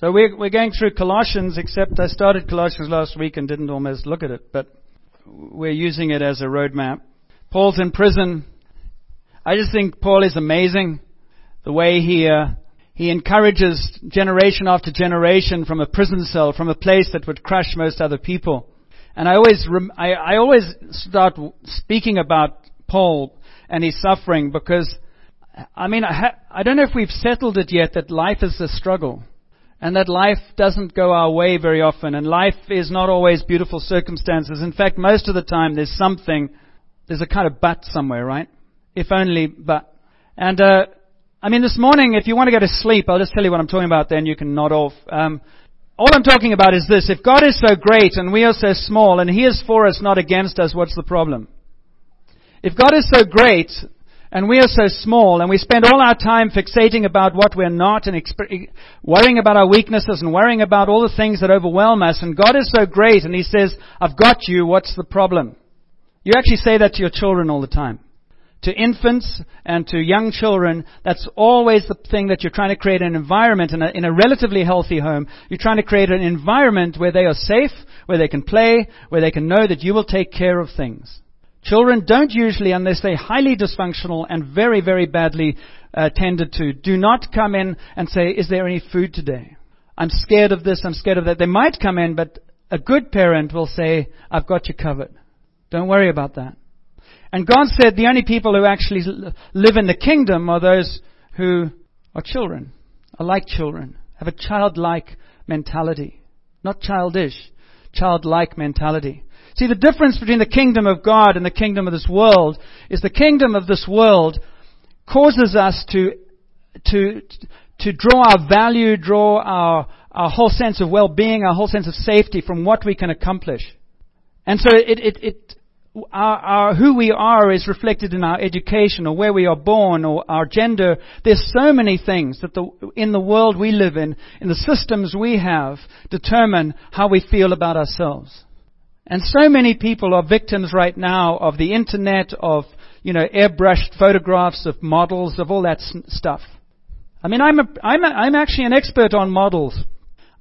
So we're, we're going through Colossians, except I started Colossians last week and didn't almost look at it, but we're using it as a roadmap. Paul's in prison. I just think Paul is amazing. The way he, uh, he encourages generation after generation from a prison cell, from a place that would crush most other people. And I always, rem- I, I always start speaking about Paul and his suffering because, I mean, I, ha- I don't know if we've settled it yet that life is a struggle and that life doesn't go our way very often, and life is not always beautiful circumstances. In fact, most of the time there's something, there's a kind of but somewhere, right? If only but. And, uh, I mean, this morning, if you want to go to sleep, I'll just tell you what I'm talking about, then you can nod off. Um, all I'm talking about is this. If God is so great and we are so small and He is for us, not against us, what's the problem? If God is so great and we are so small and we spend all our time fixating about what we're not and exp- worrying about our weaknesses and worrying about all the things that overwhelm us and God is so great and He says, I've got you, what's the problem? You actually say that to your children all the time. To infants and to young children, that's always the thing that you're trying to create an environment in a, in a relatively healthy home. You're trying to create an environment where they are safe, where they can play, where they can know that you will take care of things. Children don't usually, unless they're highly dysfunctional and very, very badly uh, tended to, do not come in and say, is there any food today? I'm scared of this, I'm scared of that. They might come in, but a good parent will say, I've got you covered. Don't worry about that. And God said the only people who actually live in the kingdom are those who are children, are like children, have a childlike mentality. Not childish, childlike mentality. See, the difference between the kingdom of God and the kingdom of this world is the kingdom of this world causes us to, to, to draw our value, draw our, our whole sense of well-being, our whole sense of safety from what we can accomplish. And so it, it, it our, our, who we are is reflected in our education or where we are born or our gender. There's so many things that the, in the world we live in, in the systems we have, determine how we feel about ourselves. And so many people are victims right now of the internet, of, you know, airbrushed photographs of models, of all that stuff. I mean, I'm, a, I'm, a, I'm actually an expert on models.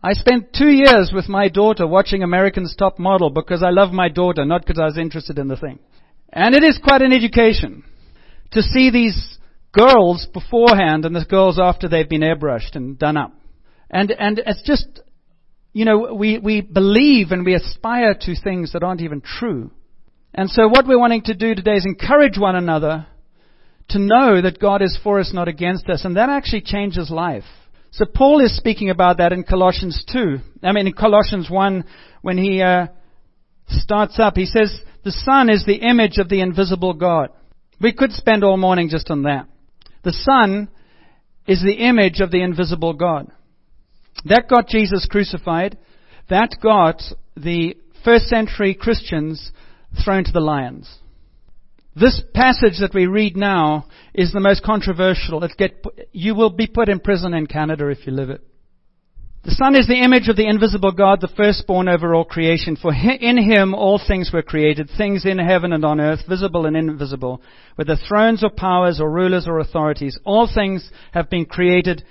I spent two years with my daughter watching America's Top Model because I love my daughter, not because I was interested in the thing. And it is quite an education to see these girls beforehand and the girls after they've been airbrushed and done up. And, and it's just you know, we, we believe and we aspire to things that aren't even true. And so what we're wanting to do today is encourage one another to know that God is for us, not against us. And that actually changes life. So Paul is speaking about that in Colossians 2. I mean, in Colossians 1, when he uh, starts up, he says, the Son is the image of the invisible God. We could spend all morning just on that. The Son is the image of the invisible God. That got Jesus crucified. That got the first century Christians thrown to the lions. This passage that we read now is the most controversial. Get, you will be put in prison in Canada if you live it. The Son is the image of the invisible God, the firstborn over all creation. For in Him all things were created, things in heaven and on earth, visible and invisible, whether thrones or powers or rulers or authorities. All things have been created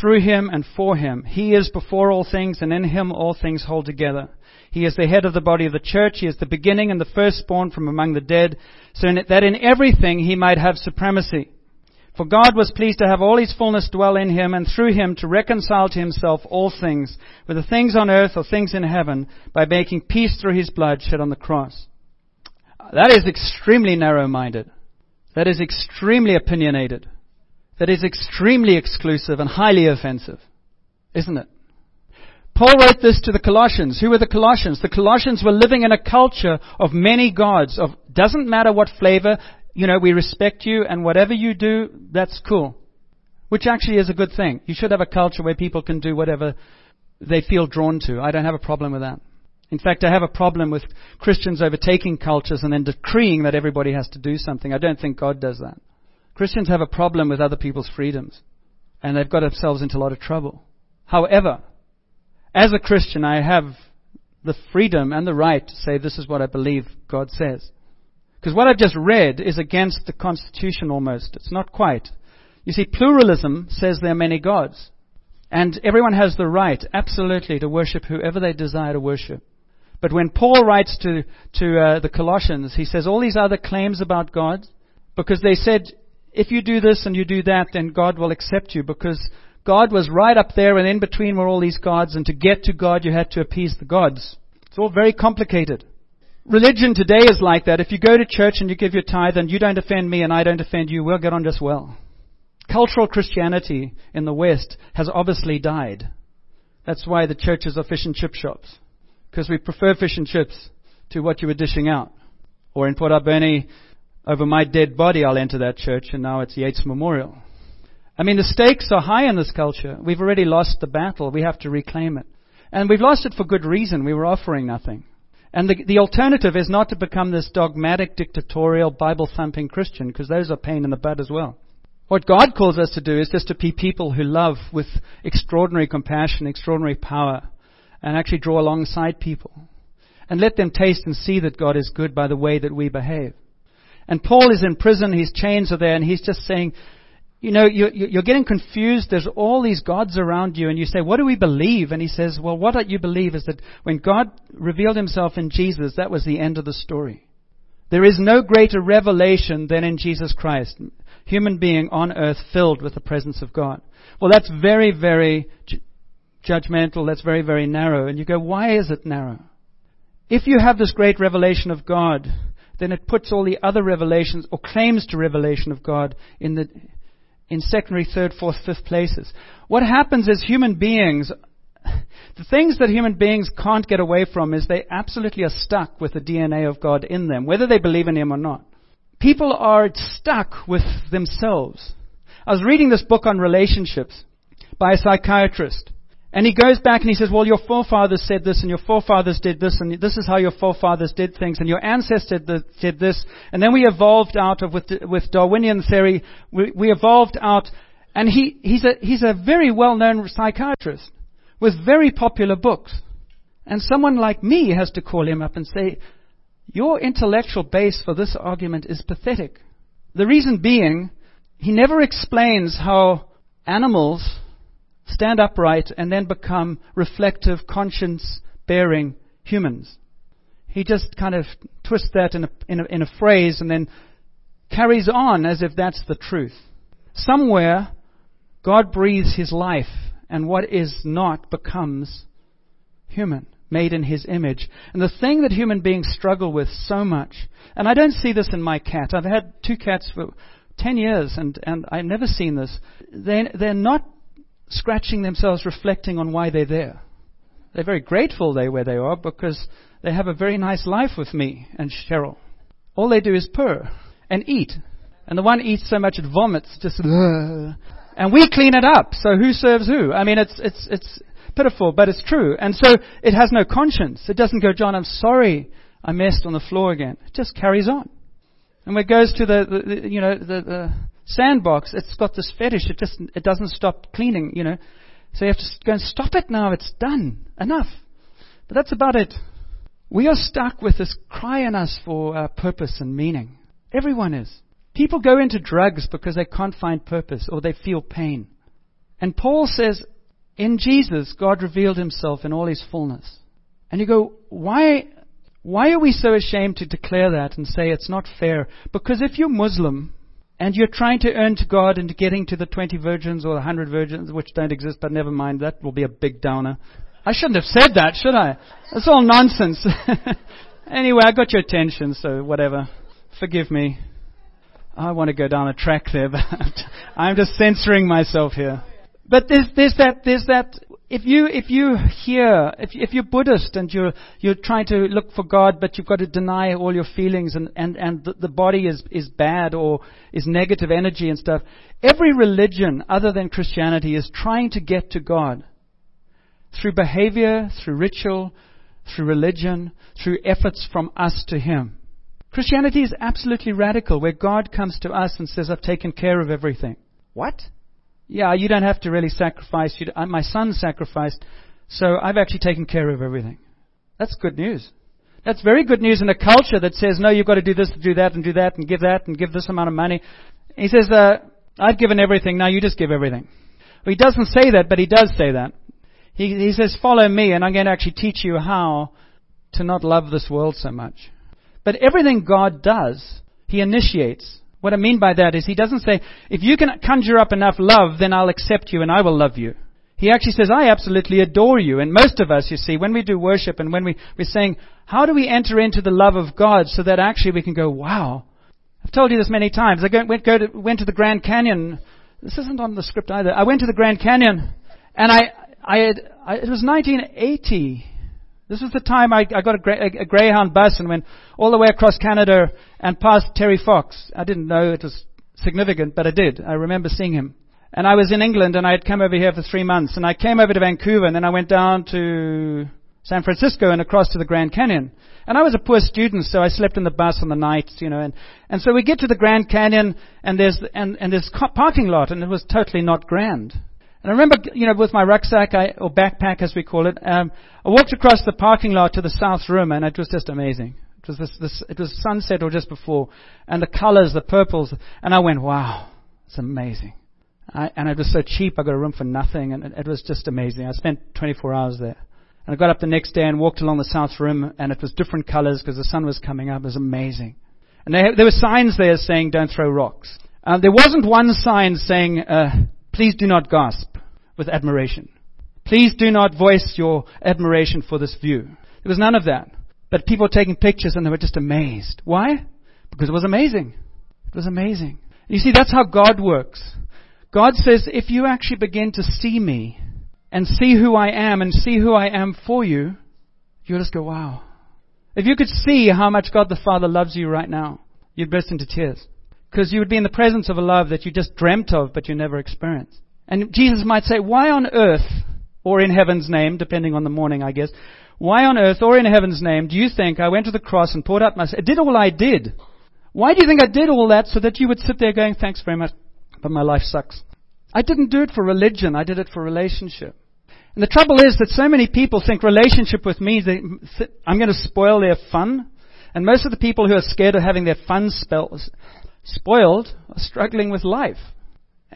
through him and for him. He is before all things, and in him all things hold together. He is the head of the body of the church. He is the beginning and the firstborn from among the dead, so that in everything he might have supremacy. For God was pleased to have all his fullness dwell in him, and through him to reconcile to himself all things, whether things on earth or things in heaven, by making peace through his blood shed on the cross. That is extremely narrow-minded. That is extremely opinionated that is extremely exclusive and highly offensive, isn't it? Paul wrote this to the Colossians. Who were the Colossians? The Colossians were living in a culture of many gods, of doesn't matter what flavor, you know, we respect you and whatever you do, that's cool. Which actually is a good thing. You should have a culture where people can do whatever they feel drawn to. I don't have a problem with that. In fact, I have a problem with Christians overtaking cultures and then decreeing that everybody has to do something. I don't think God does that. Christians have a problem with other people's freedoms, and they've got themselves into a lot of trouble. However, as a Christian, I have the freedom and the right to say this is what I believe God says. Because what I've just read is against the Constitution almost. It's not quite. You see, pluralism says there are many gods. And everyone has the right, absolutely, to worship whoever they desire to worship. But when Paul writes to, to uh, the Colossians, he says all these other claims about God, because they said, if you do this and you do that, then God will accept you, because God was right up there and in between were all these gods, and to get to God you had to appease the gods. It's all very complicated. Religion today is like that. If you go to church and you give your tithe and you don't offend me and I don't offend you, we'll get on just well. Cultural Christianity in the West has obviously died. That's why the churches are fish and chip shops. Because we prefer fish and chips to what you were dishing out. Or in Port Alberni, over my dead body, I'll enter that church, and now it's Yates Memorial. I mean, the stakes are high in this culture. We've already lost the battle. We have to reclaim it. And we've lost it for good reason. We were offering nothing. And the, the alternative is not to become this dogmatic, dictatorial, Bible thumping Christian, because those are pain in the butt as well. What God calls us to do is just to be people who love with extraordinary compassion, extraordinary power, and actually draw alongside people. And let them taste and see that God is good by the way that we behave. And Paul is in prison, his chains are there, and he's just saying, you know, you're getting confused. There's all these gods around you, and you say, What do we believe? And he says, Well, what you believe is that when God revealed himself in Jesus, that was the end of the story. There is no greater revelation than in Jesus Christ, human being on earth filled with the presence of God. Well, that's very, very judgmental. That's very, very narrow. And you go, Why is it narrow? If you have this great revelation of God, then it puts all the other revelations or claims to revelation of God in the in secondary, third, fourth, fifth places. What happens is human beings, the things that human beings can't get away from is they absolutely are stuck with the DNA of God in them, whether they believe in Him or not. People are stuck with themselves. I was reading this book on relationships by a psychiatrist. And he goes back and he says, well, your forefathers said this and your forefathers did this and this is how your forefathers did things and your ancestors did this. And then we evolved out of, with, with Darwinian theory, we, we evolved out, and he, he's a, he's a very well-known psychiatrist with very popular books. And someone like me has to call him up and say, your intellectual base for this argument is pathetic. The reason being, he never explains how animals stand upright, and then become reflective, conscience bearing humans. He just kind of twists that in a, in, a, in a phrase and then carries on as if that's the truth. Somewhere, God breathes His life, and what is not becomes human, made in His image. And the thing that human beings struggle with so much, and I don't see this in my cat. I've had two cats for 10 years, and, and I've never seen this. They, they're not scratching themselves reflecting on why they're there. They're very grateful they're where they are because they have a very nice life with me and Cheryl. All they do is purr and eat. And the one eats so much it vomits, just, and we clean it up. So who serves who? I mean, it's, it's, it's pitiful, but it's true. And so it has no conscience. It doesn't go, John, I'm sorry I messed on the floor again. It just carries on. And when it goes to the, the, the you know, the, the sandbox, it's got this fetish. It just it doesn't stop cleaning, you know. So you have to go and stop it now. It's done. Enough. But that's about it. We are stuck with this cry in us for uh, purpose and meaning. Everyone is. People go into drugs because they can't find purpose or they feel pain. And Paul says, in Jesus, God revealed himself in all his fullness. And you go, why, why are we so ashamed to declare that and say it's not fair? Because if you're Muslim, and you're trying to earn to God and getting to the 20 virgins or the 100 virgins, which don't exist, but never mind, that will be a big downer. I shouldn't have said that, should I? It's all nonsense. anyway, I got your attention, so whatever. Forgive me. I want to go down a track there, but I'm just censoring myself here. But there's, there's that, there's that if you if you hear if if you're Buddhist and you're you're trying to look for God, but you've got to deny all your feelings and and and the, the body is is bad or is negative energy and stuff. Every religion other than Christianity is trying to get to God through behavior, through ritual, through religion, through efforts from us to Him. Christianity is absolutely radical, where God comes to us and says, "I've taken care of everything." What? Yeah, you don't have to really sacrifice. Uh, my son sacrificed, so I've actually taken care of everything. That's good news. That's very good news in a culture that says, no, you've got to do this, do that, and do that, and give that, and give this amount of money. He says, uh, I've given everything, now you just give everything. Well, he doesn't say that, but he does say that. He, he says, follow me and I'm going to actually teach you how to not love this world so much. But everything God does, He initiates. What I mean by that is He doesn't say, if you can conjure up enough love, then I'll accept you and I will love you. He actually says, I absolutely adore you. And most of us, you see, when we do worship and when we, we're saying, how do we enter into the love of God so that actually we can go, wow. I've told you this many times. I went, go to, went to the Grand Canyon. This isn't on the script either. I went to the Grand Canyon and I, I had, I, it was 1980. This was the time I, I got a, a, a Greyhound bus and went all the way across Canada and past Terry Fox. I didn't know it was significant, but I did. I remember seeing him. And I was in England and I had come over here for three months and I came over to Vancouver and then I went down to San Francisco and across to the Grand Canyon. And I was a poor student, so I slept in the bus on the nights, you know, and, and so we get to the Grand Canyon and there's, and, and there's parking lot and it was totally not grand. And I remember, you know, with my rucksack, I, or backpack as we call it, um, I walked across the parking lot to the South Rim, and it was just amazing. It was this, this, it was sunset or just before, and the colors, the purples, and I went, wow, it's amazing. I, and it was so cheap, I got a room for nothing, and it, it was just amazing. I spent 24 hours there. And I got up the next day and walked along the South Rim, and it was different colors because the sun was coming up. It was amazing. And they, there were signs there saying, don't throw rocks. Um, there wasn't one sign saying, uh, please do not gasp with admiration. Please do not voice your admiration for this view. There was none of that. But people were taking pictures and they were just amazed. Why? Because it was amazing. It was amazing. You see, that's how God works. God says, if you actually begin to see me and see who I am and see who I am for you, you'll just go, wow. If you could see how much God the Father loves you right now, you'd burst into tears. Because you would be in the presence of a love that you just dreamt of but you never experienced. And Jesus might say, why on earth, or in heaven's name, depending on the morning, I guess, why on earth, or in heaven's name, do you think I went to the cross and poured out my, I did all I did? Why do you think I did all that so that you would sit there going, thanks very much, but my life sucks? I didn't do it for religion, I did it for relationship. And the trouble is that so many people think relationship with me, they, I'm going to spoil their fun. And most of the people who are scared of having their fun spoiled are struggling with life.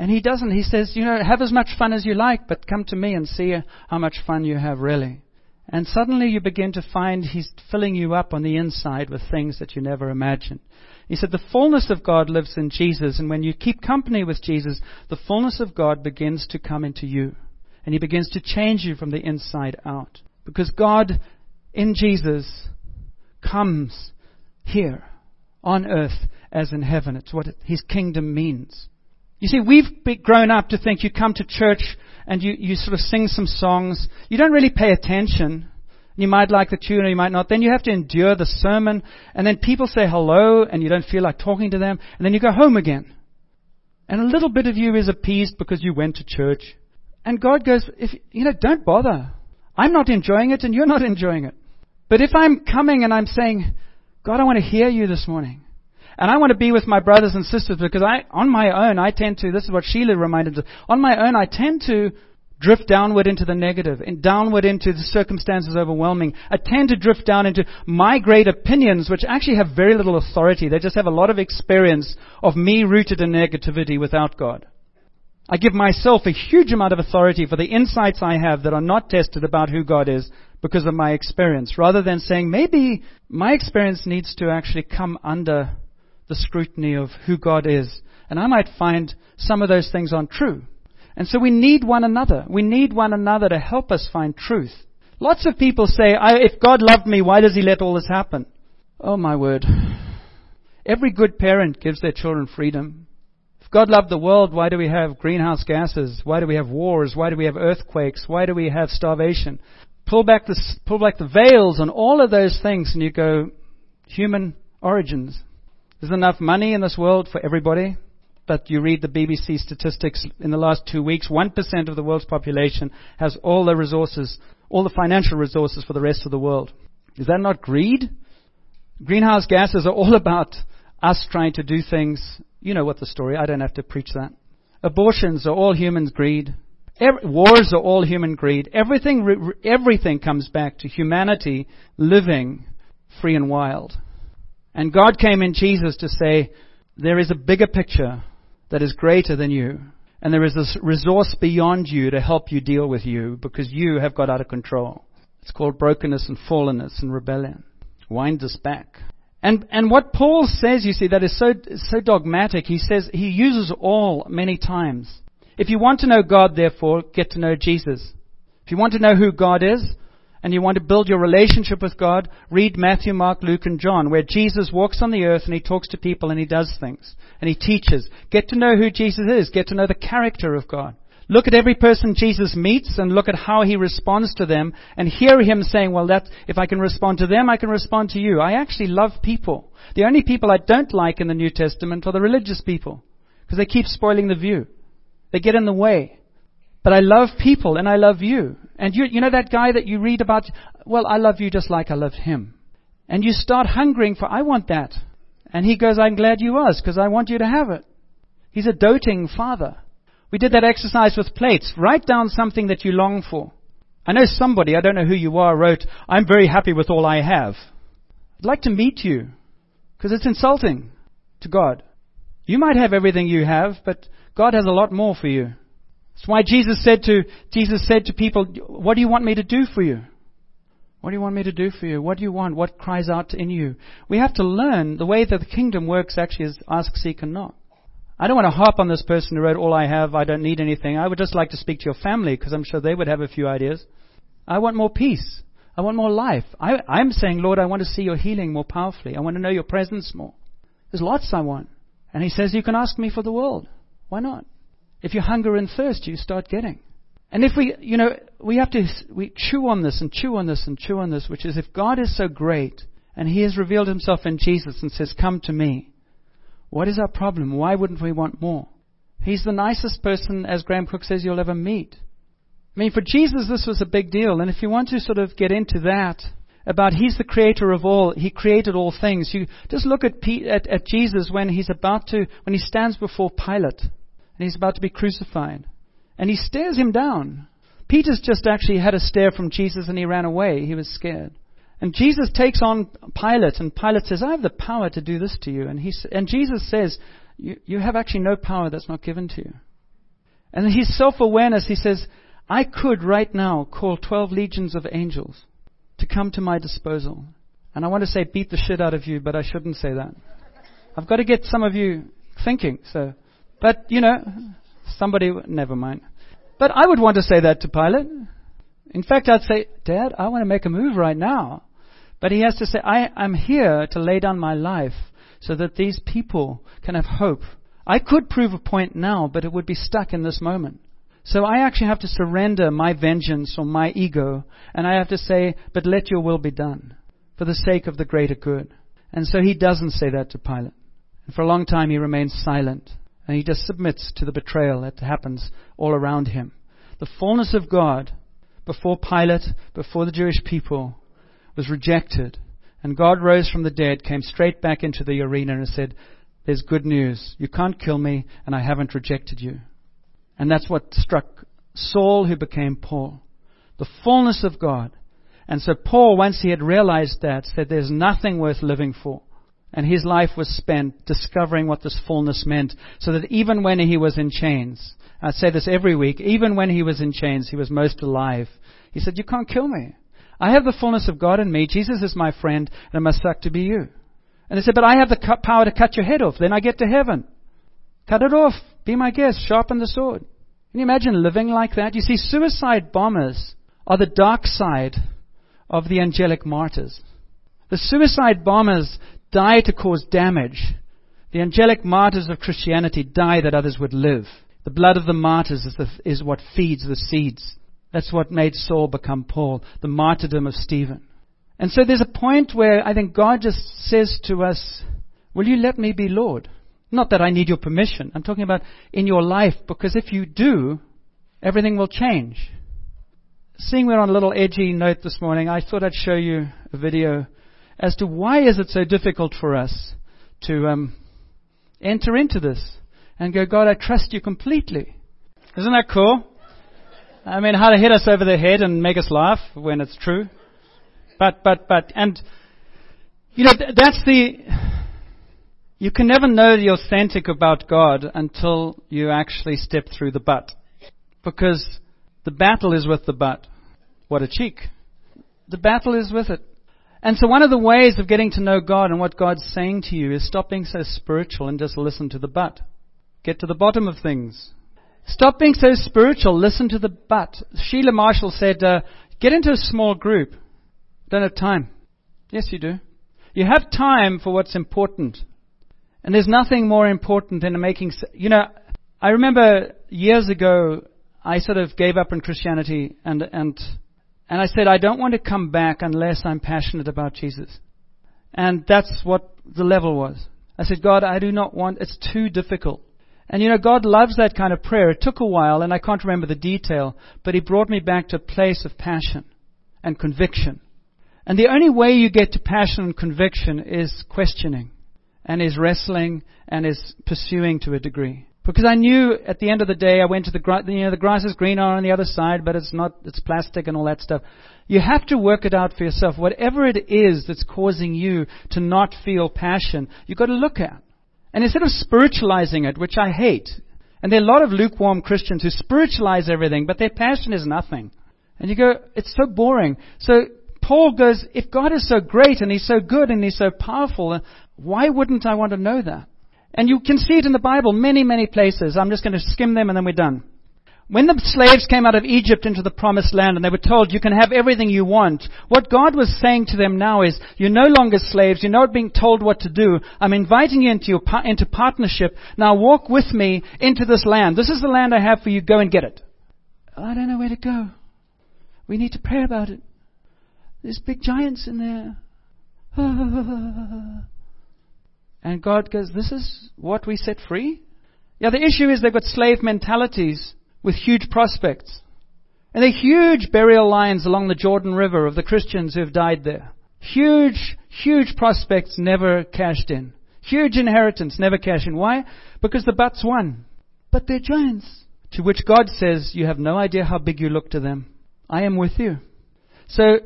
And he doesn't. He says, you know, have as much fun as you like, but come to me and see how much fun you have really. And suddenly you begin to find he's filling you up on the inside with things that you never imagined. He said, the fullness of God lives in Jesus, and when you keep company with Jesus, the fullness of God begins to come into you. And he begins to change you from the inside out. Because God in Jesus comes here on earth as in heaven. It's what his kingdom means. You see, we've grown up to think you come to church and you, you sort of sing some songs. You don't really pay attention. You might like the tune or you might not. Then you have to endure the sermon. And then people say hello and you don't feel like talking to them. And then you go home again. And a little bit of you is appeased because you went to church. And God goes, if, you know, don't bother. I'm not enjoying it and you're not enjoying it. But if I'm coming and I'm saying, God, I want to hear you this morning. And I want to be with my brothers and sisters because I, on my own, I tend to, this is what Sheila reminded us, on my own, I tend to drift downward into the negative and downward into the circumstances overwhelming. I tend to drift down into my great opinions, which actually have very little authority. They just have a lot of experience of me rooted in negativity without God. I give myself a huge amount of authority for the insights I have that are not tested about who God is because of my experience, rather than saying maybe my experience needs to actually come under the scrutiny of who God is. And I might find some of those things aren't true. And so we need one another. We need one another to help us find truth. Lots of people say, if God loved me, why does He let all this happen? Oh my word. Every good parent gives their children freedom. If God loved the world, why do we have greenhouse gases? Why do we have wars? Why do we have earthquakes? Why do we have starvation? Pull back the, pull back the veils on all of those things and you go, human origins. There's enough money in this world for everybody, but you read the BBC statistics in the last two weeks, 1% of the world's population has all the resources, all the financial resources for the rest of the world. Is that not greed? Greenhouse gases are all about us trying to do things. You know what the story, I don't have to preach that. Abortions are all human greed. Every, wars are all human greed. Everything, everything comes back to humanity living free and wild. And God came in Jesus to say, there is a bigger picture that is greater than you. And there is this resource beyond you to help you deal with you because you have got out of control. It's called brokenness and fallenness and rebellion. Wind us back. And, and what Paul says, you see, that is so, so dogmatic. He says, he uses all many times. If you want to know God, therefore, get to know Jesus. If you want to know who God is, and you want to build your relationship with God, read Matthew, Mark, Luke, and John, where Jesus walks on the earth and he talks to people and he does things. And he teaches. Get to know who Jesus is. Get to know the character of God. Look at every person Jesus meets and look at how he responds to them and hear him saying, well, that, if I can respond to them, I can respond to you. I actually love people. The only people I don't like in the New Testament are the religious people because they keep spoiling the view. They get in the way. But I love people and I love you. And you, you know that guy that you read about? Well, I love you just like I loved him. And you start hungering for, I want that. And he goes, I'm glad you was because I want you to have it. He's a doting father. We did that exercise with plates. Write down something that you long for. I know somebody, I don't know who you are, wrote, I'm very happy with all I have. I'd like to meet you because it's insulting to God. You might have everything you have, but God has a lot more for you. That's why Jesus said to, Jesus said to people, what do you want me to do for you? What do you want me to do for you? What do you want? What cries out in you? We have to learn the way that the kingdom works actually is ask, seek, and knock. I don't want to harp on this person who wrote, All I have, I don't need anything. I would just like to speak to your family because I'm sure they would have a few ideas. I want more peace. I want more life. I, I'm saying, Lord, I want to see your healing more powerfully. I want to know your presence more. There's lots I want. And he says, You can ask me for the world. Why not? If you hunger and thirst, you start getting. And if we, you know, we have to we chew on this and chew on this and chew on this, which is if God is so great and He has revealed Himself in Jesus and says, Come to me, what is our problem? Why wouldn't we want more? He's the nicest person, as Graham Cooke says, you'll ever meet. I mean, for Jesus, this was a big deal. And if you want to sort of get into that, about He's the creator of all, He created all things, you just look at, P, at, at Jesus when He's about to, when He stands before Pilate and he's about to be crucified. And he stares him down. Peter's just actually had a stare from Jesus and he ran away. He was scared. And Jesus takes on Pilate, and Pilate says, I have the power to do this to you. And, he, and Jesus says, you, you have actually no power that's not given to you. And his self awareness, he says, I could right now call 12 legions of angels to come to my disposal. And I want to say beat the shit out of you, but I shouldn't say that. I've got to get some of you thinking, so. But, you know, somebody, never mind. But I would want to say that to Pilate. In fact, I'd say, Dad, I want to make a move right now. But he has to say, I, I'm here to lay down my life so that these people can have hope. I could prove a point now, but it would be stuck in this moment. So I actually have to surrender my vengeance or my ego, and I have to say, but let your will be done for the sake of the greater good. And so he doesn't say that to Pilate. And for a long time he remains silent. And he just submits to the betrayal that happens all around him. The fullness of God before Pilate, before the Jewish people, was rejected. And God rose from the dead, came straight back into the arena and said, There's good news. You can't kill me, and I haven't rejected you. And that's what struck Saul, who became Paul. The fullness of God. And so Paul, once he had realized that, said, There's nothing worth living for. And his life was spent discovering what this fullness meant, so that even when he was in chains, I say this every week, even when he was in chains, he was most alive. He said, You can't kill me. I have the fullness of God in me. Jesus is my friend, and it must suck to be you. And they said, But I have the power to cut your head off. Then I get to heaven. Cut it off. Be my guest. Sharpen the sword. Can you imagine living like that? You see, suicide bombers are the dark side of the angelic martyrs. The suicide bombers die to cause damage. The angelic martyrs of Christianity die that others would live. The blood of the martyrs is, the, is what feeds the seeds. That's what made Saul become Paul, the martyrdom of Stephen. And so there's a point where I think God just says to us, Will you let me be Lord? Not that I need your permission. I'm talking about in your life, because if you do, everything will change. Seeing we're on a little edgy note this morning, I thought I'd show you a video as to why is it so difficult for us to um, enter into this and go, God, I trust you completely. Isn't that cool? I mean, how to hit us over the head and make us laugh when it's true. But, but, but, and, you know, that's the, You can never know the authentic about God until you actually step through the butt. Because the battle is with the butt. What a cheek. The battle is with it. And so one of the ways of getting to know God and what God's saying to you is stop being so spiritual and just listen to the but. Get to the bottom of things. Stop being so spiritual. Listen to the but. Sheila Marshall said, uh, get into a small group. Don't have time. Yes, you do. You have time for what's important. And there's nothing more important than making, you know, I remember years ago, I sort of gave up on Christianity and, and, and I said, I don't want to come back unless I'm passionate about Jesus. And that's what the level was. I said, God, I do not want, it's too difficult. And you know, God loves that kind of prayer. It took a while, and I can't remember the detail, but He brought me back to a place of passion and conviction. And the only way you get to passion and conviction is questioning, and is wrestling, and is pursuing to a degree. Because I knew at the end of the day, I went to the, you know, the grass is greener on the other side, but it's not, it's plastic and all that stuff. You have to work it out for yourself. Whatever it is that's causing you to not feel passion, you've got to look at. And instead of spiritualizing it, which I hate, and there are a lot of lukewarm Christians who spiritualize everything, but their passion is nothing. And you go, it's so boring. So Paul goes, if God is so great and He's so good and He's so powerful, why wouldn't I want to know that? And you can see it in the Bible, many, many places. I'm just going to skim them and then we're done. When the slaves came out of Egypt into the promised land and they were told, you can have everything you want, what God was saying to them now is, you're no longer slaves, you're not being told what to do. I'm inviting you into, your, into partnership. Now walk with me into this land. This is the land I have for you. Go and get it. I don't know where to go. We need to pray about it. There's big giants in there. And God goes, this is what we set free? Yeah, the issue is they've got slave mentalities with huge prospects. And there are huge burial lines along the Jordan River of the Christians who have died there. Huge, huge prospects never cashed in. Huge inheritance never cashed in. Why? Because the butts won. But they're giants. To which God says, You have no idea how big you look to them. I am with you. So,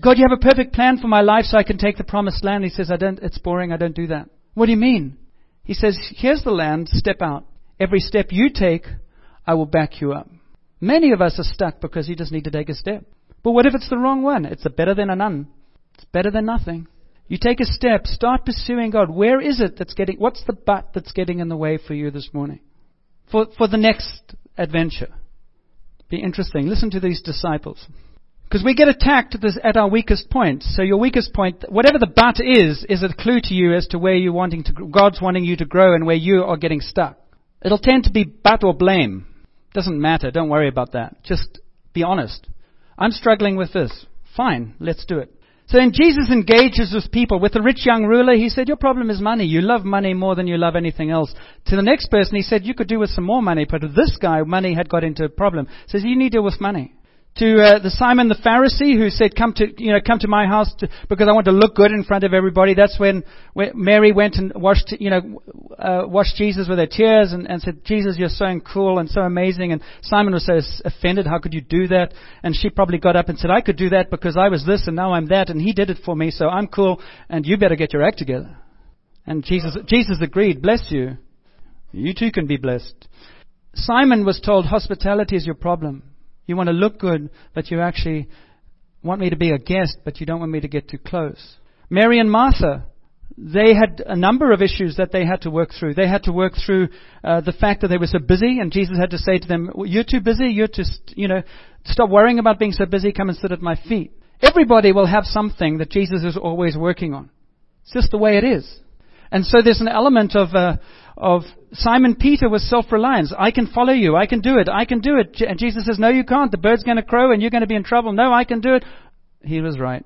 God, you have a perfect plan for my life so I can take the promised land. He says, I don't, it's boring. I don't do that. What do you mean? He says, Here's the land. Step out. Every step you take, I will back you up. Many of us are stuck because you just need to take a step. But what if it's the wrong one? It's better than a none. It's better than nothing. You take a step, start pursuing God. Where is it that's getting, what's the but that's getting in the way for you this morning? For, for the next adventure. Be interesting. Listen to these disciples. Because we get attacked at, this, at our weakest point. So your weakest point, whatever the but is, is a clue to you as to where you're wanting to, God's wanting you to grow and where you are getting stuck. It'll tend to be but or blame. Doesn't matter. Don't worry about that. Just be honest. I'm struggling with this. Fine, let's do it. So then Jesus engages with people. With the rich young ruler, he said, Your problem is money. You love money more than you love anything else. To the next person, he said, You could do with some more money. But this guy, money had got into a problem. Says, You need to deal with money to uh, the Simon the Pharisee who said, "Come to you know come to my house to, because I want to look good in front of everybody." That's when, Mary went and washed you know uh, washed Jesus with her tears and, and said, "Jesus, you're so cool and so amazing." And Simon was so offended, "How could you do that?" And she probably got up and said, "I could do that because I was this and now I'm that, and He did it for me, so I'm cool, and you better get your act together." And Jesus Jesus agreed, "Bless you. You too can be blessed." Simon was told, "Hospitality is your problem." You want to look good, but you actually want me to be a guest, but you don't want me to get too close. Mary and Martha, they had a number of issues that they had to work through. They had to work through uh, the fact that they were so busy, and Jesus had to say to them, "You're too busy. You're too, you know, stop worrying about being so busy. Come and sit at my feet." Everybody will have something that Jesus is always working on. It's just the way it is. And so there's an element of uh, of Simon Peter was self-reliance. I can follow you. I can do it. I can do it. And Jesus says, no, you can't. The bird's going to crow and you're going to be in trouble. No, I can do it. He was right.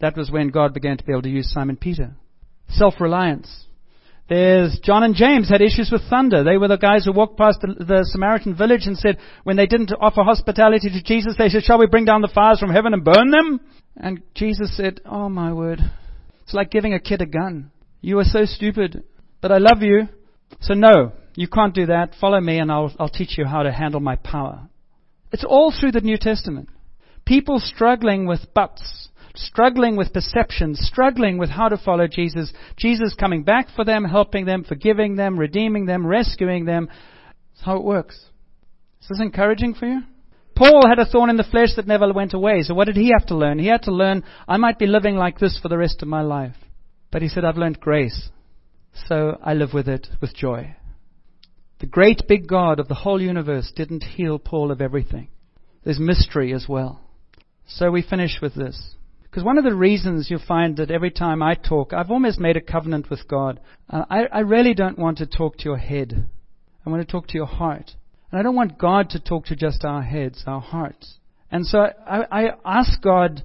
That was when God began to be able to use Simon Peter. Self-reliance. There's John and James had issues with thunder. They were the guys who walked past the, the, Samaritan village and said, when they didn't offer hospitality to Jesus, they said, shall we bring down the fires from heaven and burn them? And Jesus said, oh my word. It's like giving a kid a gun. You are so stupid, but I love you. So, no, you can't do that. Follow me, and I'll, I'll teach you how to handle my power. It's all through the New Testament. People struggling with buts, struggling with perceptions, struggling with how to follow Jesus. Jesus coming back for them, helping them, forgiving them, redeeming them, rescuing them. That's how it works. Is this encouraging for you? Paul had a thorn in the flesh that never went away. So what did he have to learn? He had to learn, I might be living like this for the rest of my life. But he said, I've learned grace. So I live with it with joy. The great big God of the whole universe didn't heal Paul of everything. There's mystery as well. So we finish with this. Because one of the reasons you'll find that every time I talk, I've almost made a covenant with God. Uh, I, I really don't want to talk to your head. I want to talk to your heart. And I don't want God to talk to just our heads, our hearts. And so I, I ask God,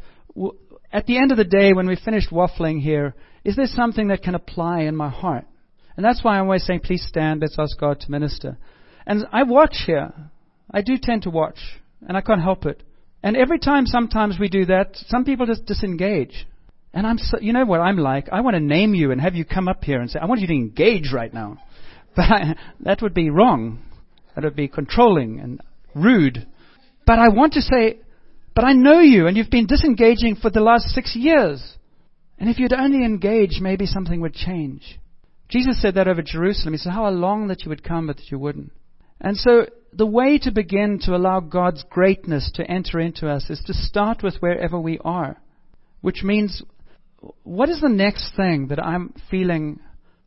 at the end of the day, when we've finished waffling here, is there something that can apply in my heart? And that's why I'm always saying, please stand, let's ask God to minister. And I watch here. I do tend to watch, and I can't help it. And every time, sometimes we do that, some people just disengage. And I'm, so, you know what I'm like? I want to name you and have you come up here and say, I want you to engage right now. But I, that would be wrong. That would be controlling and rude. But I want to say, but I know you and you've been disengaging for the last six years. And if you'd only engage, maybe something would change. Jesus said that over Jerusalem. He said, How long that you would come, but that you wouldn't. And so the way to begin to allow God's greatness to enter into us is to start with wherever we are, which means what is the next thing that I'm feeling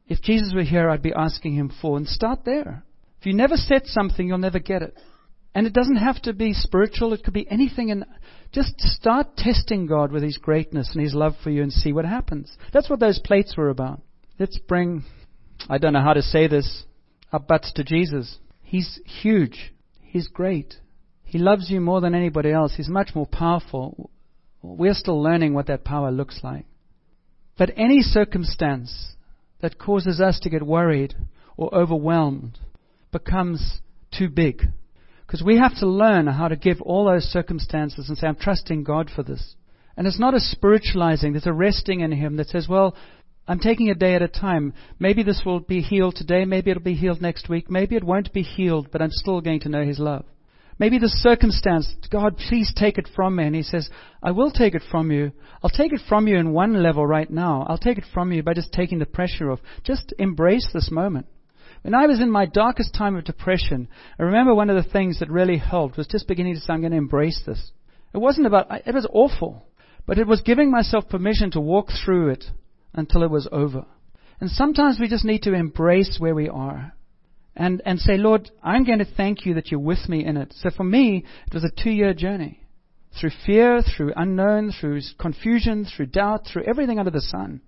if Jesus were here, I'd be asking him for? And start there. If you never set something, you'll never get it. And it doesn't have to be spiritual, it could be anything. And just start testing God with His greatness and His love for you and see what happens. That's what those plates were about. Let's bring, I don't know how to say this, our butts to Jesus. He's huge. He's great. He loves you more than anybody else. He's much more powerful. We're still learning what that power looks like. But any circumstance that causes us to get worried or overwhelmed becomes too big. Because we have to learn how to give all those circumstances and say, I'm trusting God for this. And it's not a spiritualizing, there's a resting in Him that says, well, I'm taking a day at a time. Maybe this will be healed today. Maybe it'll be healed next week. Maybe it won't be healed, but I'm still going to know His love. Maybe the circumstance, God, please take it from me. And He says, I will take it from you. I'll take it from you in one level right now. I'll take it from you by just taking the pressure off. Just embrace this moment. When I was in my darkest time of depression, I remember one of the things that really helped was just beginning to say, I'm going to embrace this. It wasn't about, it was awful, but it was giving myself permission to walk through it until it was over. And sometimes we just need to embrace where we are and, and say, Lord, I'm going to thank you that you're with me in it. So for me, it was a two year journey. Through fear, through unknown, through confusion, through doubt, through everything under the sun.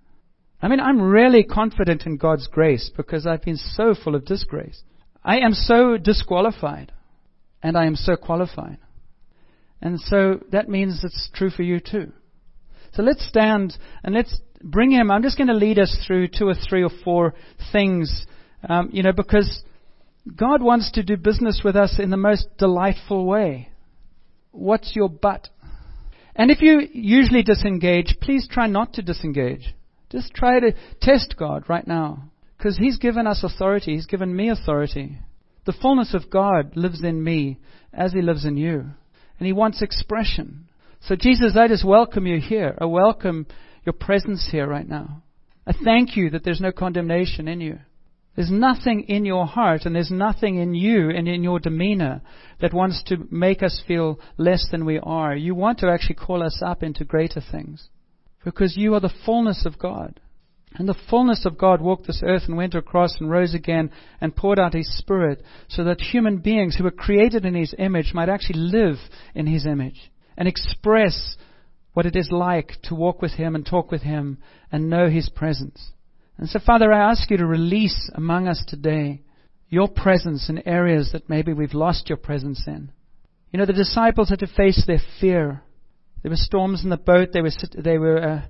I mean, I'm really confident in God's grace because I've been so full of disgrace. I am so disqualified and I am so qualified. And so that means it's true for you too. So let's stand and let's bring him. I'm just going to lead us through two or three or four things, um, you know, because God wants to do business with us in the most delightful way. What's your but? And if you usually disengage, please try not to disengage. Just try to test God right now. Because He's given us authority. He's given me authority. The fullness of God lives in me as He lives in you. And He wants expression. So, Jesus, I just welcome you here. I welcome your presence here right now. I thank you that there's no condemnation in you. There's nothing in your heart and there's nothing in you and in your demeanor that wants to make us feel less than we are. You want to actually call us up into greater things because you are the fullness of God. And the fullness of God walked this earth and went across and rose again and poured out His Spirit so that human beings who were created in His image might actually live in His image and express what it is like to walk with Him and talk with Him and know His presence. And so, Father, I ask you to release among us today your presence in areas that maybe we've lost your presence in. You know, the disciples had to face their fear. There were storms in the boat. They were, they were uh,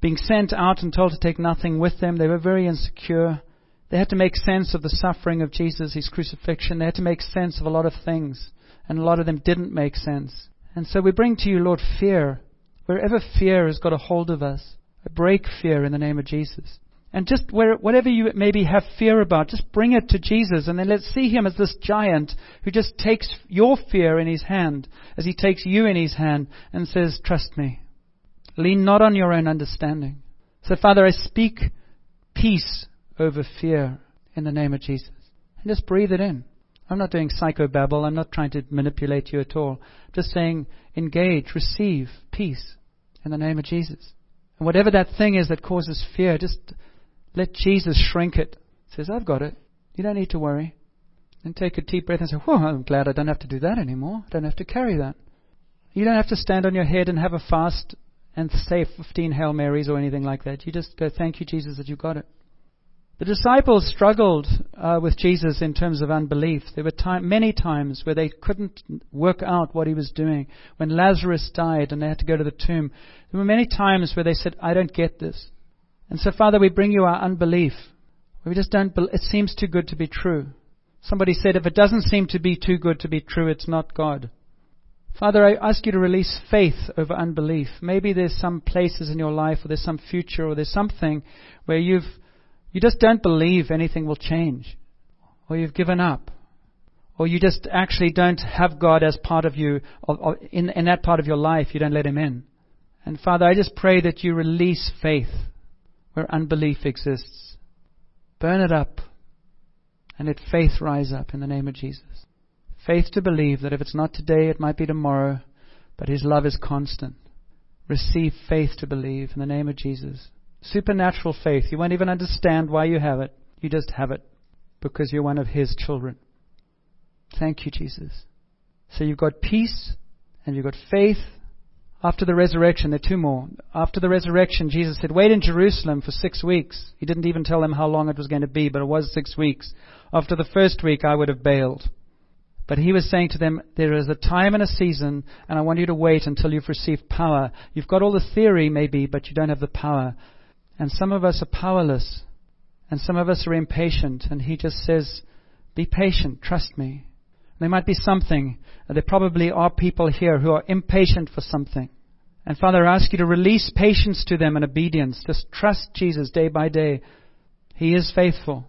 being sent out and told to take nothing with them. They were very insecure. They had to make sense of the suffering of Jesus, his crucifixion. They had to make sense of a lot of things. And a lot of them didn't make sense. And so we bring to you, Lord, fear. Wherever fear has got a hold of us, I break fear in the name of Jesus. And just where, whatever you maybe have fear about, just bring it to Jesus and then let's see him as this giant who just takes your fear in his hand as he takes you in his hand and says, Trust me. Lean not on your own understanding. So, Father, I speak peace over fear in the name of Jesus. And just breathe it in. I'm not doing psychobabble. I'm not trying to manipulate you at all. Just saying, engage, receive peace in the name of Jesus. And whatever that thing is that causes fear, just let Jesus shrink it. Says, I've got it. You don't need to worry. And take a deep breath and say, Whoa, I'm glad I don't have to do that anymore. I don't have to carry that. You don't have to stand on your head and have a fast and say 15 Hail Marys or anything like that. You just go, Thank you, Jesus, that you got it. The disciples struggled uh, with Jesus in terms of unbelief. There were time, many times where they couldn't work out what he was doing. When Lazarus died and they had to go to the tomb, there were many times where they said, I don't get this. And so, Father, we bring you our unbelief. We just don't, it seems too good to be true. Somebody said, if it doesn't seem to be too good to be true, it's not God. Father, I ask you to release faith over unbelief. Maybe there's some places in your life, or there's some future, or there's something where you've you just don't believe anything will change. Or you've given up. Or you just actually don't have God as part of you, or, or in, in that part of your life, you don't let Him in. And Father, I just pray that you release faith where unbelief exists. Burn it up and let faith rise up in the name of Jesus. Faith to believe that if it's not today, it might be tomorrow, but His love is constant. Receive faith to believe in the name of Jesus. Supernatural faith. You won't even understand why you have it. You just have it because you're one of His children. Thank you, Jesus. So you've got peace and you've got faith. After the resurrection, there are two more. After the resurrection, Jesus said, Wait in Jerusalem for six weeks. He didn't even tell them how long it was going to be, but it was six weeks. After the first week, I would have bailed. But he was saying to them, There is a time and a season, and I want you to wait until you've received power. You've got all the theory, maybe, but you don't have the power. And some of us are powerless. And some of us are impatient. And he just says, Be patient, trust me. There might be something. There probably are people here who are impatient for something. And Father, I ask you to release patience to them and obedience. Just trust Jesus day by day. He is faithful.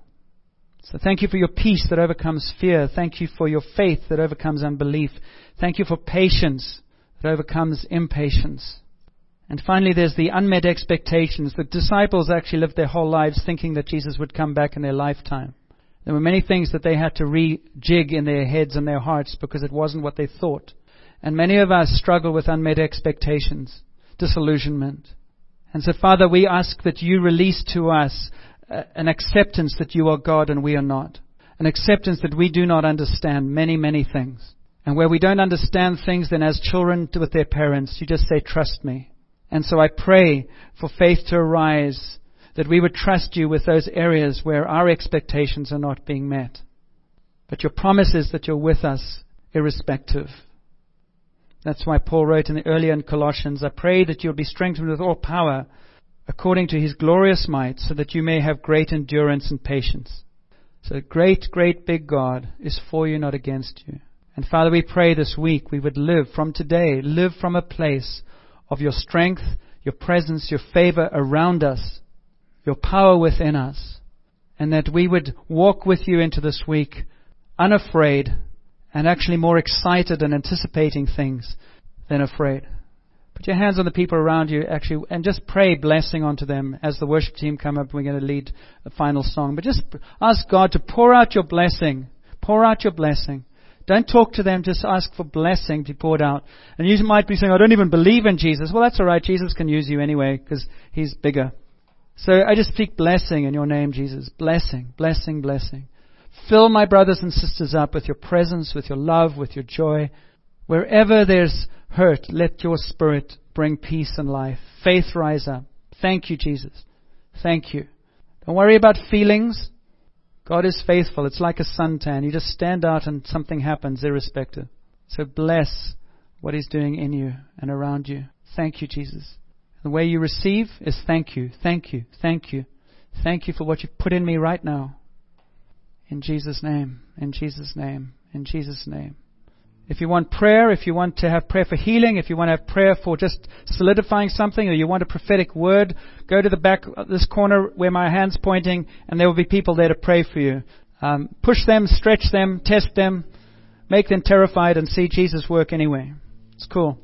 So thank you for your peace that overcomes fear. Thank you for your faith that overcomes unbelief. Thank you for patience that overcomes impatience. And finally, there's the unmet expectations. The disciples actually lived their whole lives thinking that Jesus would come back in their lifetime. There were many things that they had to rejig in their heads and their hearts because it wasn't what they thought. And many of us struggle with unmet expectations, disillusionment. And so, Father, we ask that you release to us uh, an acceptance that you are God and we are not. An acceptance that we do not understand many, many things. And where we don't understand things, then as children with their parents, you just say, trust me. And so I pray for faith to arise, that we would trust you with those areas where our expectations are not being met. But your promise is that you're with us irrespective. That's why Paul wrote in the earlier in Colossians, I pray that you'll be strengthened with all power according to his glorious might, so that you may have great endurance and patience. So great, great big God is for you, not against you. And Father, we pray this week we would live from today, live from a place of your strength, your presence, your favor around us, your power within us, and that we would walk with you into this week unafraid and actually more excited and anticipating things than afraid. Put your hands on the people around you, actually, and just pray blessing onto them as the worship team come up. We're going to lead a final song. But just ask God to pour out your blessing. Pour out your blessing. Don't talk to them, just ask for blessing to be poured out. And you might be saying, I don't even believe in Jesus. Well, that's alright. Jesus can use you anyway because he's bigger. So I just speak blessing in your name, Jesus. Blessing, blessing, blessing. Fill my brothers and sisters up with your presence, with your love, with your joy. Wherever there's hurt, let your spirit bring peace and life. Faith rise up. Thank you, Jesus. Thank you. Don't worry about feelings. God is faithful. It's like a suntan. You just stand out and something happens irrespective. So bless what He's doing in you and around you. Thank you, Jesus. The way you receive is thank you, thank you, thank you. Thank you for what you've put in me right now. In Jesus' name, in Jesus' name, in Jesus' name. If you want prayer, if you want to have prayer for healing, if you want to have prayer for just solidifying something, or you want a prophetic word, go to the back of this corner where my hand's pointing, and there will be people there to pray for you. Um, push them, stretch them, test them, make them terrified, and see Jesus work anyway. It's cool.